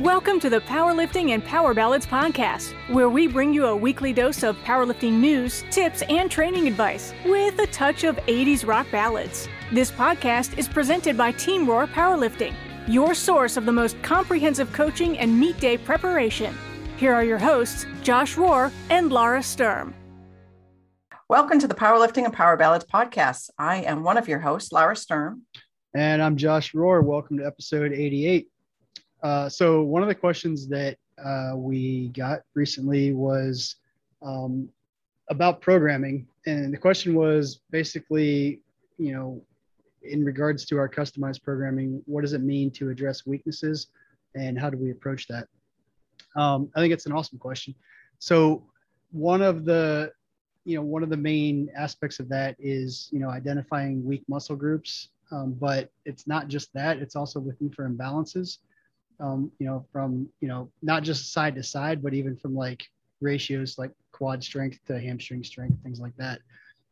Welcome to the Powerlifting and Power Ballads podcast, where we bring you a weekly dose of powerlifting news, tips, and training advice with a touch of 80s rock ballads. This podcast is presented by Team Rohr Powerlifting, your source of the most comprehensive coaching and meet day preparation. Here are your hosts, Josh Rohr and Lara Sturm. Welcome to the Powerlifting and Power Ballads podcast. I am one of your hosts, Lara Sturm. And I'm Josh Rohr. Welcome to episode 88. Uh, so one of the questions that uh, we got recently was um, about programming, and the question was basically, you know, in regards to our customized programming, what does it mean to address weaknesses, and how do we approach that? Um, I think it's an awesome question. So one of the you know one of the main aspects of that is you know identifying weak muscle groups um, but it's not just that it's also looking for imbalances um, you know, from, you know, not just side to side, but even from like ratios like quad strength to hamstring strength, things like that.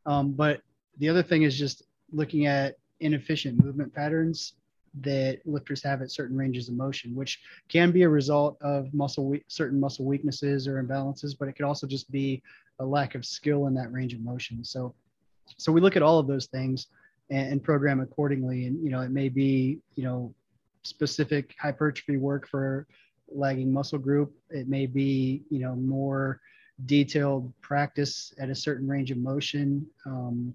Um, but the other thing is just looking at inefficient movement patterns that lifters have at certain ranges of motion, which can be a result of muscle we- certain muscle weaknesses or imbalances, but it could also just be a lack of skill in that range of motion. So, so we look at all of those things and, and program accordingly. And you know, it may be you know specific hypertrophy work for lagging muscle group. It may be, you know, more detailed practice at a certain range of motion um,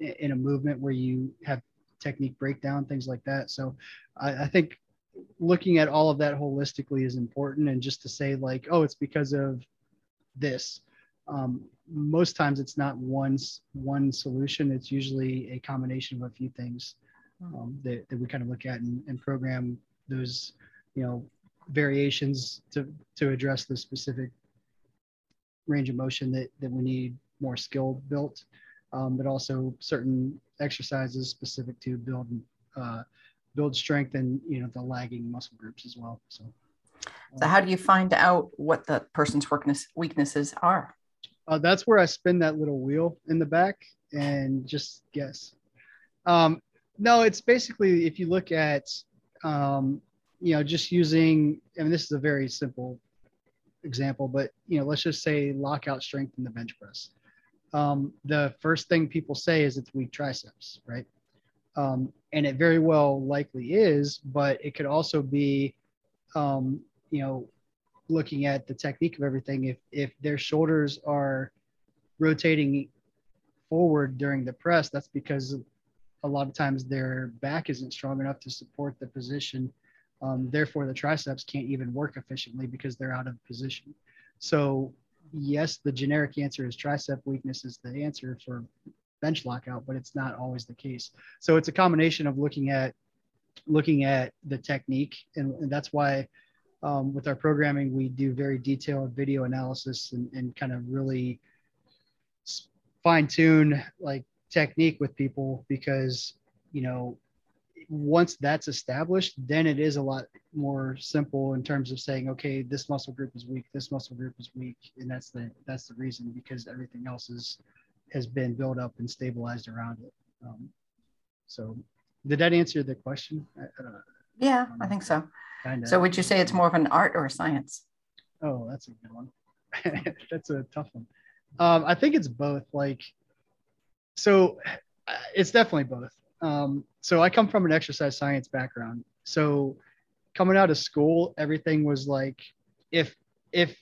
in a movement where you have technique breakdown, things like that. So I, I think looking at all of that holistically is important. And just to say like, oh, it's because of this. Um, most times it's not one one solution. It's usually a combination of a few things um, that, that we kind of look at and, and program those, you know, variations to, to address the specific range of motion that, that we need more skill built, um, but also certain exercises specific to build, uh, build strength and, you know, the lagging muscle groups as well. So, so how do you find out what the person's weakness, weaknesses are? Uh, that's where I spin that little wheel in the back and just guess. Um, no, it's basically if you look at, um, you know, just using, I mean, this is a very simple example, but you know, let's just say lockout strength in the bench press. Um, the first thing people say is it's weak triceps, right? Um, and it very well likely is, but it could also be, um, you know, looking at the technique of everything. If if their shoulders are rotating forward during the press, that's because a lot of times their back isn't strong enough to support the position. Um, therefore, the triceps can't even work efficiently because they're out of position. So, yes, the generic answer is tricep weakness is the answer for bench lockout, but it's not always the case. So it's a combination of looking at looking at the technique, and, and that's why um, with our programming we do very detailed video analysis and, and kind of really fine tune like technique with people because you know once that's established then it is a lot more simple in terms of saying okay this muscle group is weak this muscle group is weak and that's the that's the reason because everything else is has been built up and stabilized around it. Um, so did that answer the question? I, I yeah i think so. Kinda. so would you say it's more of an art or a science? Oh that's a good one. That's a tough one. Um, i think it's both like so uh, it's definitely both. Um, so I come from an exercise science background. So coming out of school, everything was like, if if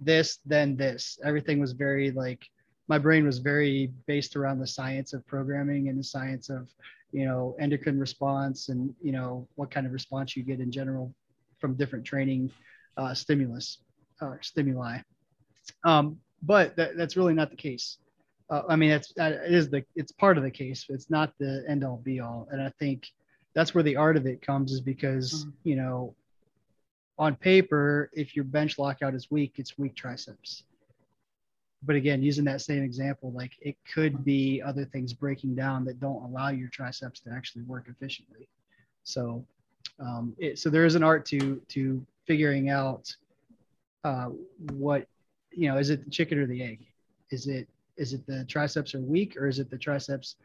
this, then this. Everything was very like my brain was very based around the science of programming and the science of you know endocrine response and you know what kind of response you get in general from different training uh, stimulus or stimuli. Um, but that, that's really not the case uh, I mean, it's that is the it's part of the case. It's not the end all be all, and I think that's where the art of it comes is because mm-hmm. you know, on paper, if your bench lockout is weak, it's weak triceps. But again, using that same example, like it could be other things breaking down that don't allow your triceps to actually work efficiently. So, um, it, so there is an art to to figuring out uh, what you know. Is it the chicken or the egg? Is it is it the triceps are weak or is it the triceps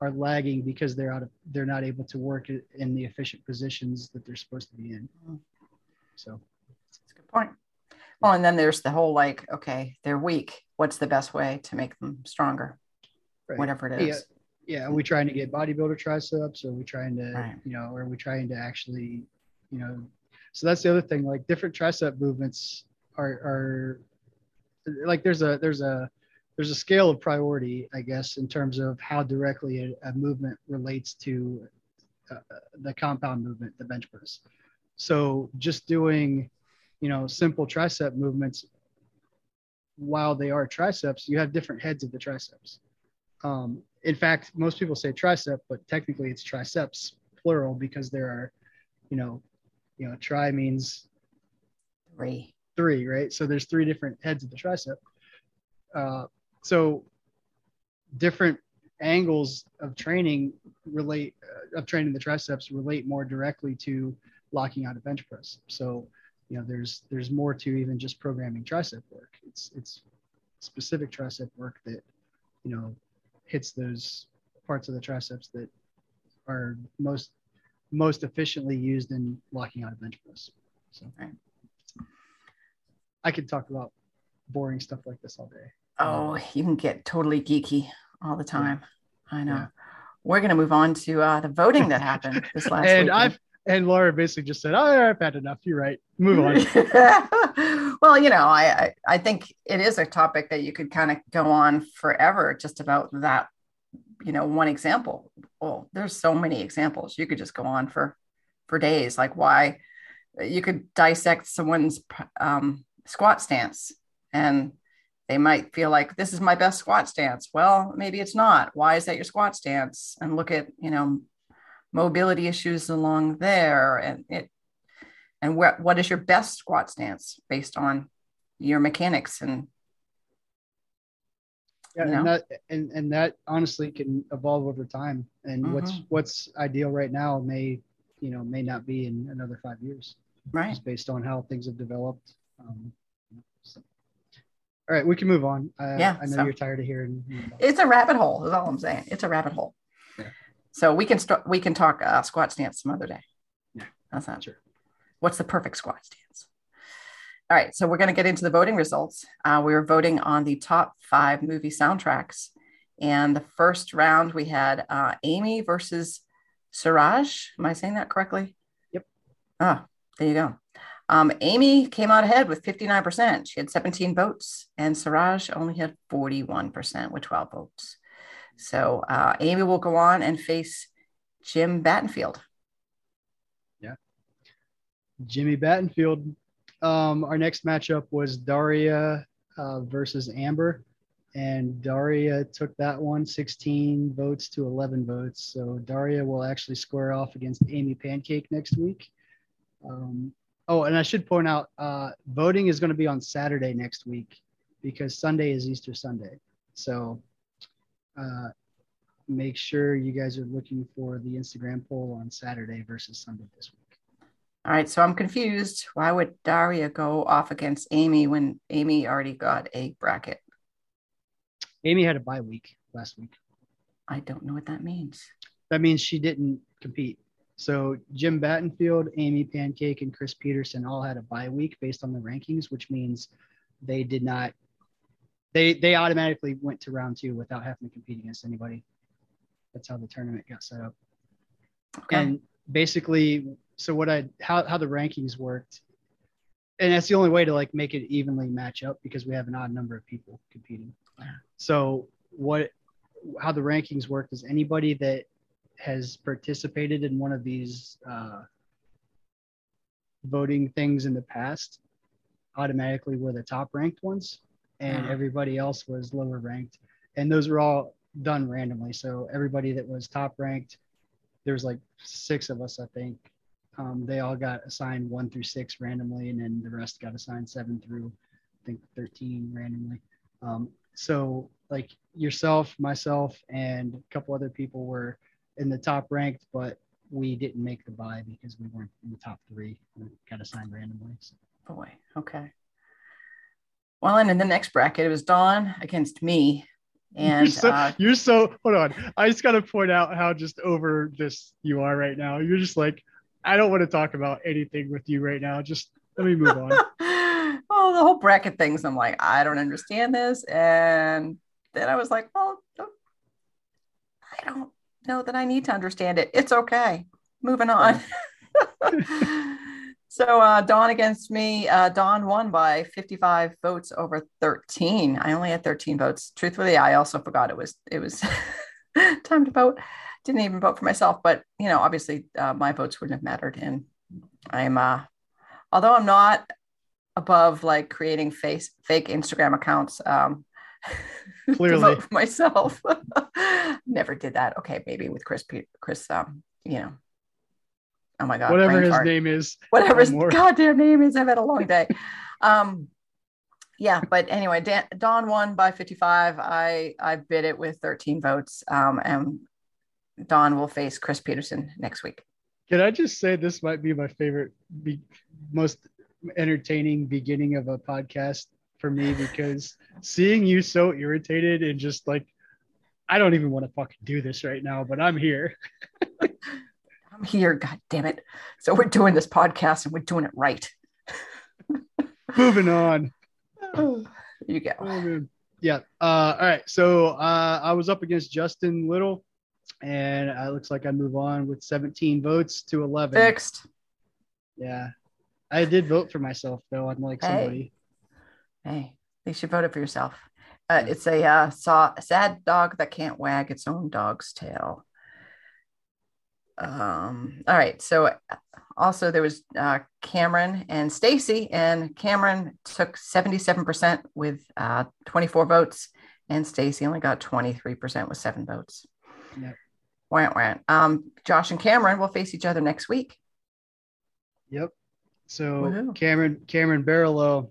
are lagging because they're out of they're not able to work in the efficient positions that they're supposed to be in mm-hmm. So that's a good point. Well, and then there's the whole like, okay, they're weak. What's the best way to make them stronger? Right. Whatever it is. Yeah. yeah. Are we trying to get bodybuilder triceps? Or are we trying to, right. you know, are we trying to actually, you know, so that's the other thing. Like different tricep movements are are like there's a there's a there's a scale of priority, I guess, in terms of how directly a, a movement relates to uh, the compound movement, the bench press. So just doing, you know, simple tricep movements, while they are triceps, you have different heads of the triceps. Um, in fact, most people say tricep, but technically it's triceps plural because there are, you know, you know, tri means three, three, right? So there's three different heads of the tricep. Uh, so different angles of training relate uh, of training the triceps relate more directly to locking out a bench press. So, you know, there's there's more to even just programming tricep work. It's it's specific tricep work that, you know, hits those parts of the triceps that are most most efficiently used in locking out a bench press. So right. I could talk about boring stuff like this all day. Oh, you can get totally geeky all the time. I know. Yeah. We're going to move on to uh, the voting that happened this last and I've and Laura basically just said, "Oh, I've had enough. You're right. Move on." well, you know, I, I I think it is a topic that you could kind of go on forever, just about that. You know, one example. Well, there's so many examples. You could just go on for for days. Like why you could dissect someone's um, squat stance and they might feel like this is my best squat stance. Well, maybe it's not. Why is that your squat stance? And look at, you know, mobility issues along there and it and wh- what is your best squat stance based on your mechanics and yeah, you know? and that and, and that honestly can evolve over time and mm-hmm. what's what's ideal right now may you know may not be in another five years right just based on how things have developed um, so. All right, we can move on. Uh, yeah, I know so you're tired of hearing. It's a rabbit hole. Is all I'm saying. It's a rabbit hole. Yeah. So we can start. We can talk uh, squat stance some other day. Yeah, that's not true. What's the perfect squat stance? All right, so we're going to get into the voting results. Uh, we were voting on the top five movie soundtracks, and the first round we had uh, Amy versus Siraj. Am I saying that correctly? Yep. Ah, there you go. Um, Amy came out ahead with 59%. She had 17 votes, and Siraj only had 41% with 12 votes. So uh, Amy will go on and face Jim Battenfield. Yeah. Jimmy Battenfield. Um, our next matchup was Daria uh, versus Amber. And Daria took that one 16 votes to 11 votes. So Daria will actually square off against Amy Pancake next week. Um, Oh, and I should point out, uh, voting is going to be on Saturday next week because Sunday is Easter Sunday. So uh, make sure you guys are looking for the Instagram poll on Saturday versus Sunday this week. All right, so I'm confused. Why would Daria go off against Amy when Amy already got a bracket? Amy had a bye week last week. I don't know what that means. That means she didn't compete. So Jim Battenfield, Amy Pancake, and Chris Peterson all had a bye week based on the rankings, which means they did not they they automatically went to round two without having to compete against anybody. That's how the tournament got set up. Okay. And basically, so what I how how the rankings worked, and that's the only way to like make it evenly match up because we have an odd number of people competing. So what how the rankings worked is anybody that has participated in one of these uh, voting things in the past automatically were the top ranked ones and everybody else was lower ranked. And those were all done randomly. So everybody that was top ranked there was like six of us i think um, they all got assigned one through six randomly and then the rest got assigned seven through i think 13 randomly. Um, so like yourself myself and a couple other people were in the top ranked, but we didn't make the buy because we weren't in the top three. We got assigned randomly. So. Boy, okay. Well, and in the next bracket, it was Dawn against me. And you're so, uh, you're so hold on. I just got to point out how just over this you are right now. You're just like, I don't want to talk about anything with you right now. Just Let me move on. well, the whole bracket things, I'm like, I don't understand this. And then I was like, well, I don't know that I need to understand it. It's okay. Moving on. so uh, Dawn against me. Uh, Dawn won by 55 votes over 13. I only had 13 votes. Truthfully, I also forgot it was it was time to vote. Didn't even vote for myself, but you know, obviously, uh, my votes wouldn't have mattered. And I'm, uh, although I'm not above like creating face fake Instagram accounts. Um, Clearly, vote for myself. Never did that. Okay, maybe with Chris. Chris, um, you know, oh my god, whatever his fart. name is, whatever his goddamn name is. I've had a long day. um, yeah, but anyway, Dan, Dawn won by 55. I I bid it with 13 votes. Um, and Dawn will face Chris Peterson next week. Can I just say this might be my favorite, be, most entertaining beginning of a podcast for me because seeing you so irritated and just like, I don't even want to fucking do this right now, but I'm here. I'm here, god damn it. So we're doing this podcast and we're doing it right. Moving on. you go. Oh, yeah. Uh, all right. So uh, I was up against Justin Little, and it looks like I move on with 17 votes to 11. Fixed. Yeah. I did vote for myself, though, unlike hey. somebody. Hey, at least you should vote for yourself. Uh, it's a uh, saw, sad dog that can't wag its own dog's tail. Um, all right. So also there was uh, Cameron and Stacy, and Cameron took 77% with uh, 24 votes, and Stacy only got 23% with seven votes. Yep. Wah, wah. Um, Josh and Cameron will face each other next week. Yep. So Woo-hoo. Cameron, Cameron Barlow,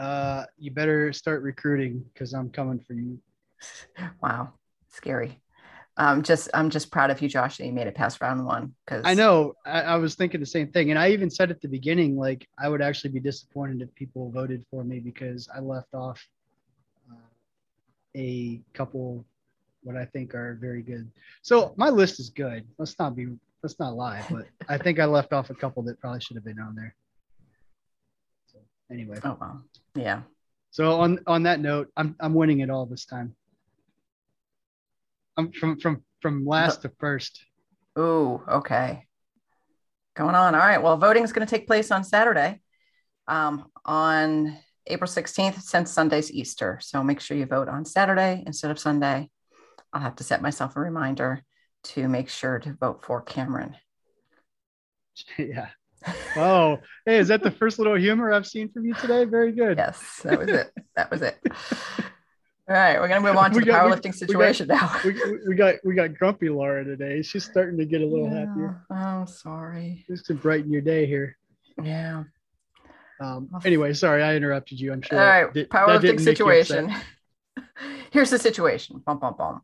uh, you better start recruiting because I'm coming for you. Wow, scary um, just I'm just proud of you, Josh, that you made it past round one. Because I know I, I, was thinking the same thing, and I even said at the beginning, like I would actually be disappointed if people voted for me because I left off uh, a couple what I think are very good. So my list is good. Let's not be let's not lie, but I think I left off a couple that probably should have been on there. Anyway. Oh wow. Yeah. So on on that note, I'm I'm winning it all this time. I'm from from from last to first. Ooh, okay. Going on. All right. Well, voting is going to take place on Saturday, um, on April 16th, since Sunday's Easter. So make sure you vote on Saturday instead of Sunday. I'll have to set myself a reminder to make sure to vote for Cameron. Yeah. Oh, hey, is that the first little humor I've seen from you today? Very good. Yes, that was it. That was it. All right, we're gonna move on to the got, powerlifting we, situation we got, now. we, we, got we got grumpy Laura today. She's starting to get a little yeah. happier. Oh, sorry. Just to brighten your day here. Yeah. Um, anyway, sorry I interrupted you. I'm sure. All right, did, powerlifting situation. Here's the situation. Bum bum bum.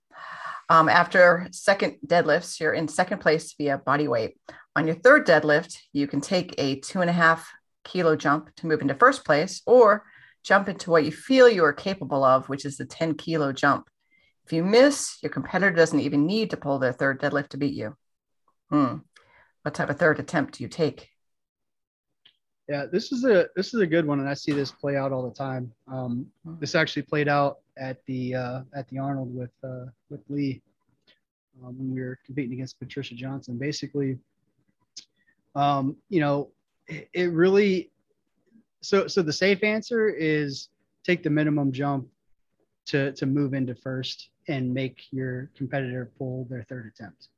Um, after second deadlifts, you're in second place via body weight. On your third deadlift, you can take a two and a half kilo jump to move into first place, or jump into what you feel you are capable of, which is the 10 kilo jump. If you miss, your competitor doesn't even need to pull their third deadlift to beat you. Hmm. What type of third attempt do you take? Yeah, this is a this is a good one, and I see this play out all the time. Um, this actually played out at the uh, at the Arnold with uh, with Lee um, when we were competing against Patricia Johnson. Basically, um, you know, it, it really so so the safe answer is take the minimum jump to to move into first and make your competitor pull their third attempt.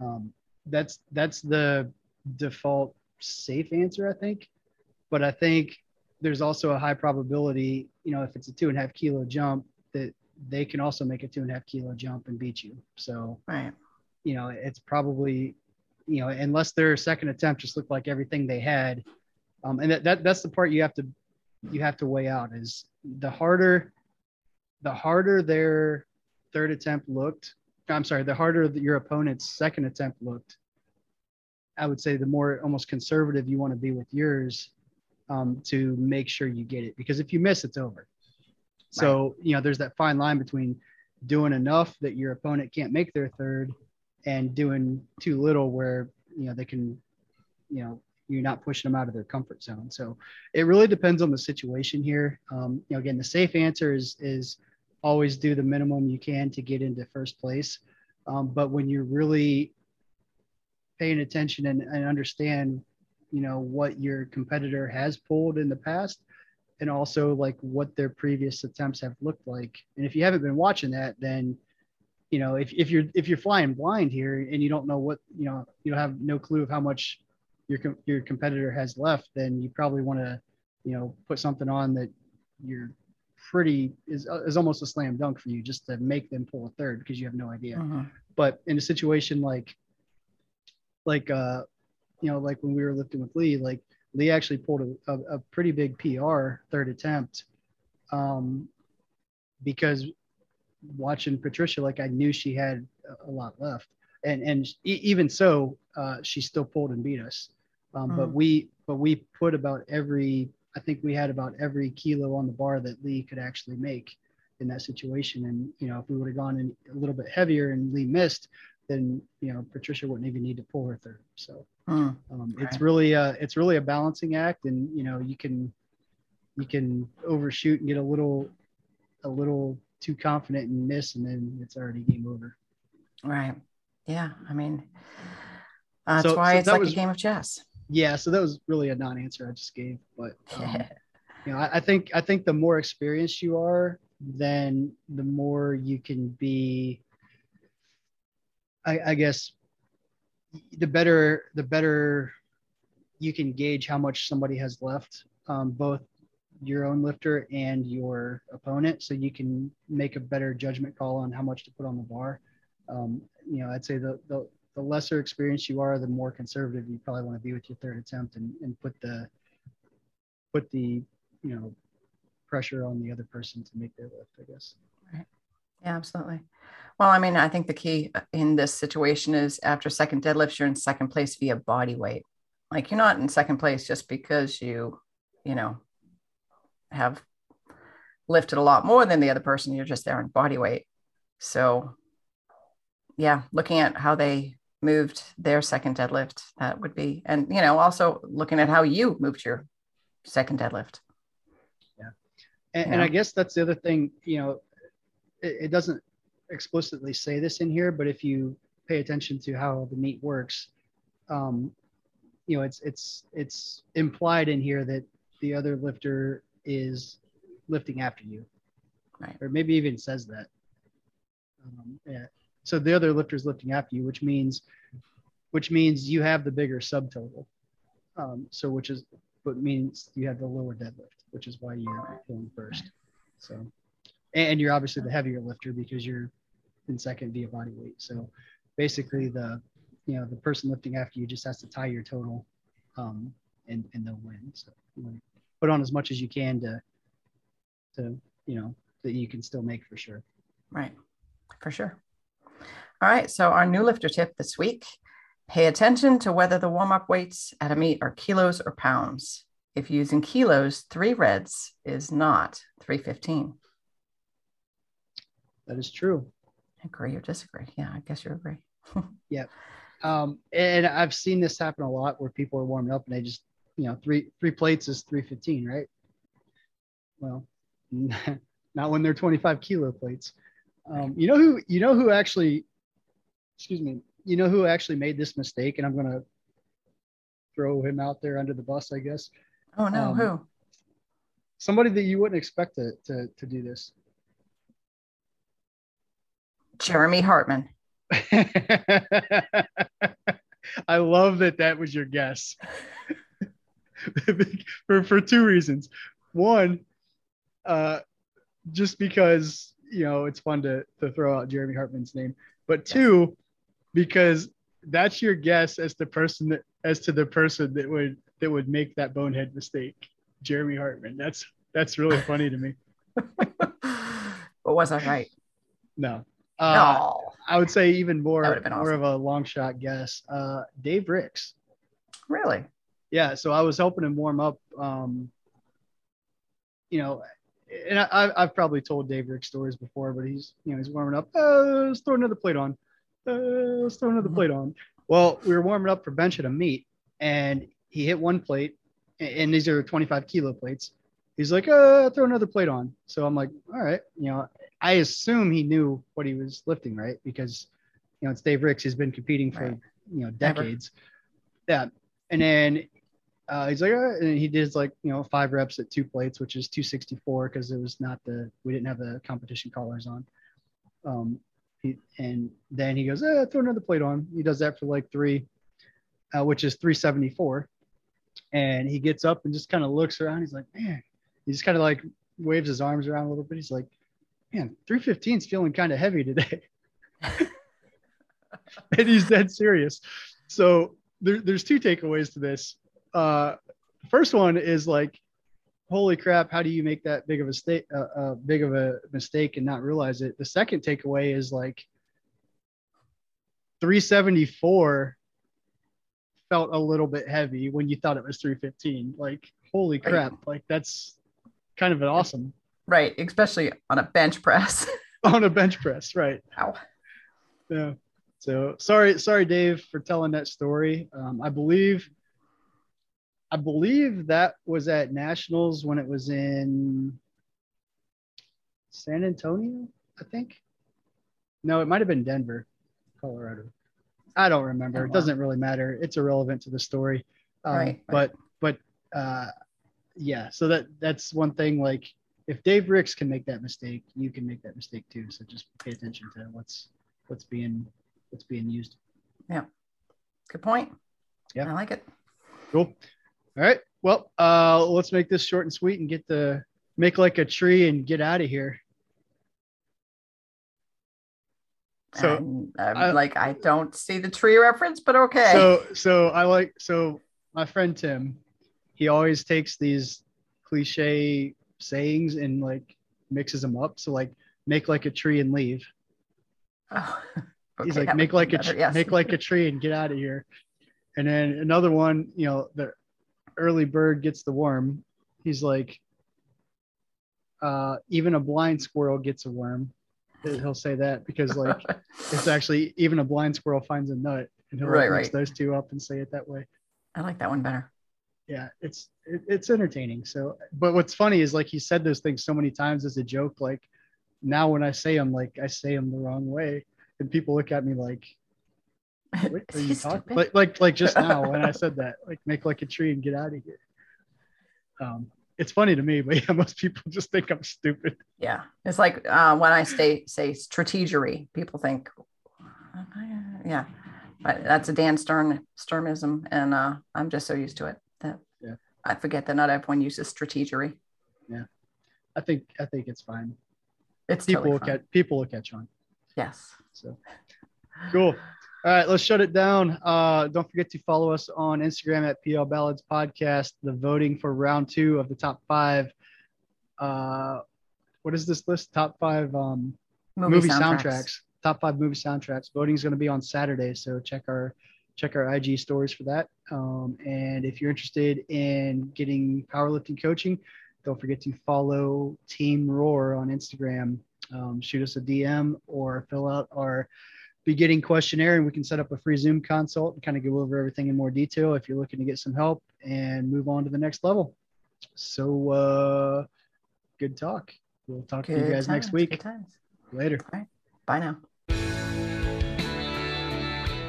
Um, that's that's the default safe answer, I think. But I think there's also a high probability, you know, if it's a two and a half kilo jump, that they can also make a two and a half kilo jump and beat you. So, right. you know, it's probably, you know, unless their second attempt just looked like everything they had, um, and that, that that's the part you have to you have to weigh out is the harder the harder their third attempt looked i'm sorry the harder your opponent's second attempt looked i would say the more almost conservative you want to be with yours um, to make sure you get it because if you miss it's over so you know there's that fine line between doing enough that your opponent can't make their third and doing too little where you know they can you know you're not pushing them out of their comfort zone. So it really depends on the situation here. Um, you know, again, the safe answer is is always do the minimum you can to get into first place. Um, but when you're really paying attention and, and understand, you know, what your competitor has pulled in the past, and also like what their previous attempts have looked like. And if you haven't been watching that, then you know if, if you're if you're flying blind here and you don't know what you know you don't have no clue of how much your your competitor has left, then you probably want to you know put something on that you're pretty is is almost a slam dunk for you just to make them pull a third because you have no idea. Mm-hmm. But in a situation like like uh you know like when we were lifting with Lee, like Lee actually pulled a, a, a pretty big PR third attempt um, because watching Patricia, like I knew she had a, lot left, and and even so, uh, she still pulled and beat us. Um, mm. But we but we put about every I think we had about every kilo on the bar that Lee could actually make in that situation. And you know, if we would have gone in a little bit heavier and Lee missed, then you know Patricia wouldn't even need to pull her third. So mm, um, it's really a it's really a balancing act, and you know you can you can overshoot and get a little a little too confident and miss, and then it's already game over. Right. Yeah. I mean, that's so, why so it's that like was, a game of chess. Yeah. So that was really a non-answer I just gave, but um, you know, I, I think I think the more experienced you are, then the more you can be I, I guess the better the better you can gauge how much somebody has left, um, both your own lifter and your opponent, so you can make a better judgment call on how much to put on the bar. Um, you know, I'd say the, the the lesser experienced you are, the more conservative you probably want to be with your third attempt and, and put the put the you know pressure on the other person to make their lift, I guess. Right. Yeah, absolutely. Well, I mean, I think the key uh, in this situation is after second deadlifts, you're in second place via body weight. Like you're not in second place just because you, you know, have lifted a lot more than the other person. You're just there in body weight. So, yeah, looking at how they moved their second deadlift, that would be, and you know, also looking at how you moved your second deadlift. Yeah, and, and I guess that's the other thing. You know, it, it doesn't explicitly say this in here, but if you pay attention to how the meet works, um, you know, it's it's it's implied in here that the other lifter is lifting after you, right? Or maybe even says that. Um, yeah. So the other lifter is lifting after you, which means, which means you have the bigger subtotal. Um, so which is, but means you have the lower deadlift, which is why you're going first. So and you're obviously the heavier lifter because you're in second via body weight. So basically, the you know the person lifting after you just has to tie your total, um, and and they'll win. So you put on as much as you can to to you know that you can still make for sure. Right, for sure. All right. So our new lifter tip this week: pay attention to whether the warm up weights at a meet are kilos or pounds. If using kilos, three reds is not 315. That is true. Agree or disagree? Yeah, I guess you agree. yeah. Um, and I've seen this happen a lot where people are warming up and they just, you know, three three plates is 315, right? Well, not when they're 25 kilo plates. Um, you know who you know who actually excuse me, you know who actually made this mistake, and I'm gonna throw him out there under the bus, I guess. Oh no, um, who? Somebody that you wouldn't expect to to, to do this. Jeremy Hartman. I love that that was your guess. for for two reasons. One, uh, just because you know it's fun to to throw out Jeremy Hartman's name, but two, because that's your guess as the person that as to the person that would that would make that bonehead mistake. Jeremy Hartman. That's that's really funny to me. but was I right? No. Uh, no. I would say even more, more awesome. of a long shot guess. Uh, Dave Ricks. Really? Yeah. So I was helping him warm up. Um, you know, and I, have probably told Dave Ricks stories before, but he's, you know, he's warming up. Uh, let's throw another plate on. Uh, let's throw another mm-hmm. plate on. Well, we were warming up for bench at a meet, and he hit one plate, and these are 25 kilo plates. He's like, uh, throw another plate on. So I'm like, all right, you know, I assume he knew what he was lifting, right? Because, you know, it's Dave Ricks. He's been competing for, right. you know, decades. Never. Yeah. And then uh, he's like, uh, and he did like, you know, five reps at two plates, which is 264 because it was not the, we didn't have the competition collars on. Um, he, and then he goes, eh, throw another plate on. He does that for like three, uh, which is 374. And he gets up and just kind of looks around. He's like, man, he just kind of like waves his arms around a little bit. He's like, man, 315 is feeling kind of heavy today. and he's dead serious. So there, there's two takeaways to this. Uh, first one is like, holy crap, how do you make that big of a state, uh, uh, big of a mistake and not realize it? The second takeaway is like 374 felt a little bit heavy when you thought it was 315. Like, holy crap, like that's kind of an awesome. Right, especially on a bench press. on a bench press, right? Wow. Yeah. So sorry, sorry, Dave, for telling that story. Um, I believe, I believe that was at Nationals when it was in San Antonio. I think. No, it might have been Denver, Colorado. I don't remember. Oh, wow. It doesn't really matter. It's irrelevant to the story. Um, right, right. But but uh, yeah. So that that's one thing. Like if Dave Ricks can make that mistake, you can make that mistake too. So just pay attention to what's what's being what's being used. Yeah. Good point. Yeah. I like it. Cool. All right. Well, uh, let's make this short and sweet and get the make like a tree and get out of here. So um, I, like I don't see the tree reference, but okay. So so I like so my friend Tim, he always takes these cliche sayings and like mixes them up. So like make like a tree and leave. Oh, okay. He's like make like a yes. make like a tree and get out of here. And then another one, you know, the early bird gets the worm. He's like, uh, even a blind squirrel gets a worm. He'll say that because like it's actually even a blind squirrel finds a nut, and he'll right, right. those two up and say it that way. I like that one better yeah, it's it, it's entertaining. So, but what's funny is like he said those things so many times as a joke. Like now when I say them, like I say them the wrong way, and people look at me like, "What are you talking?" Like like like just now when I said that, like make like a tree and get out of here. Um, it's funny to me, but yeah, most people just think I'm stupid. Yeah, it's like uh, when I say say strategery, people think, yeah, but that's a Dan Stern Sternism, and uh, I'm just so used to it. I forget that not everyone uses strategery. Yeah, I think I think it's fine. It's people totally will catch people will catch on. Yes. So cool. All right, let's shut it down. Uh, don't forget to follow us on Instagram at PL Ballads Podcast. The voting for round two of the top five. Uh, what is this list? Top five um, movie, movie soundtracks. soundtracks. Top five movie soundtracks. Voting is going to be on Saturday, so check our check our IG stories for that. Um, and if you're interested in getting powerlifting coaching, don't forget to follow Team Rohr on Instagram. Um, shoot us a DM or fill out our beginning questionnaire, and we can set up a free Zoom consult and kind of go over everything in more detail if you're looking to get some help and move on to the next level. So, uh, good talk. We'll talk good to you guys times, next week. Later. Bye now.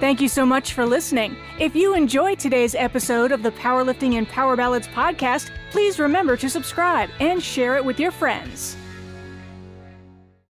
Thank you so much for listening. If you enjoyed today's episode of the Powerlifting and Power Ballads podcast, please remember to subscribe and share it with your friends.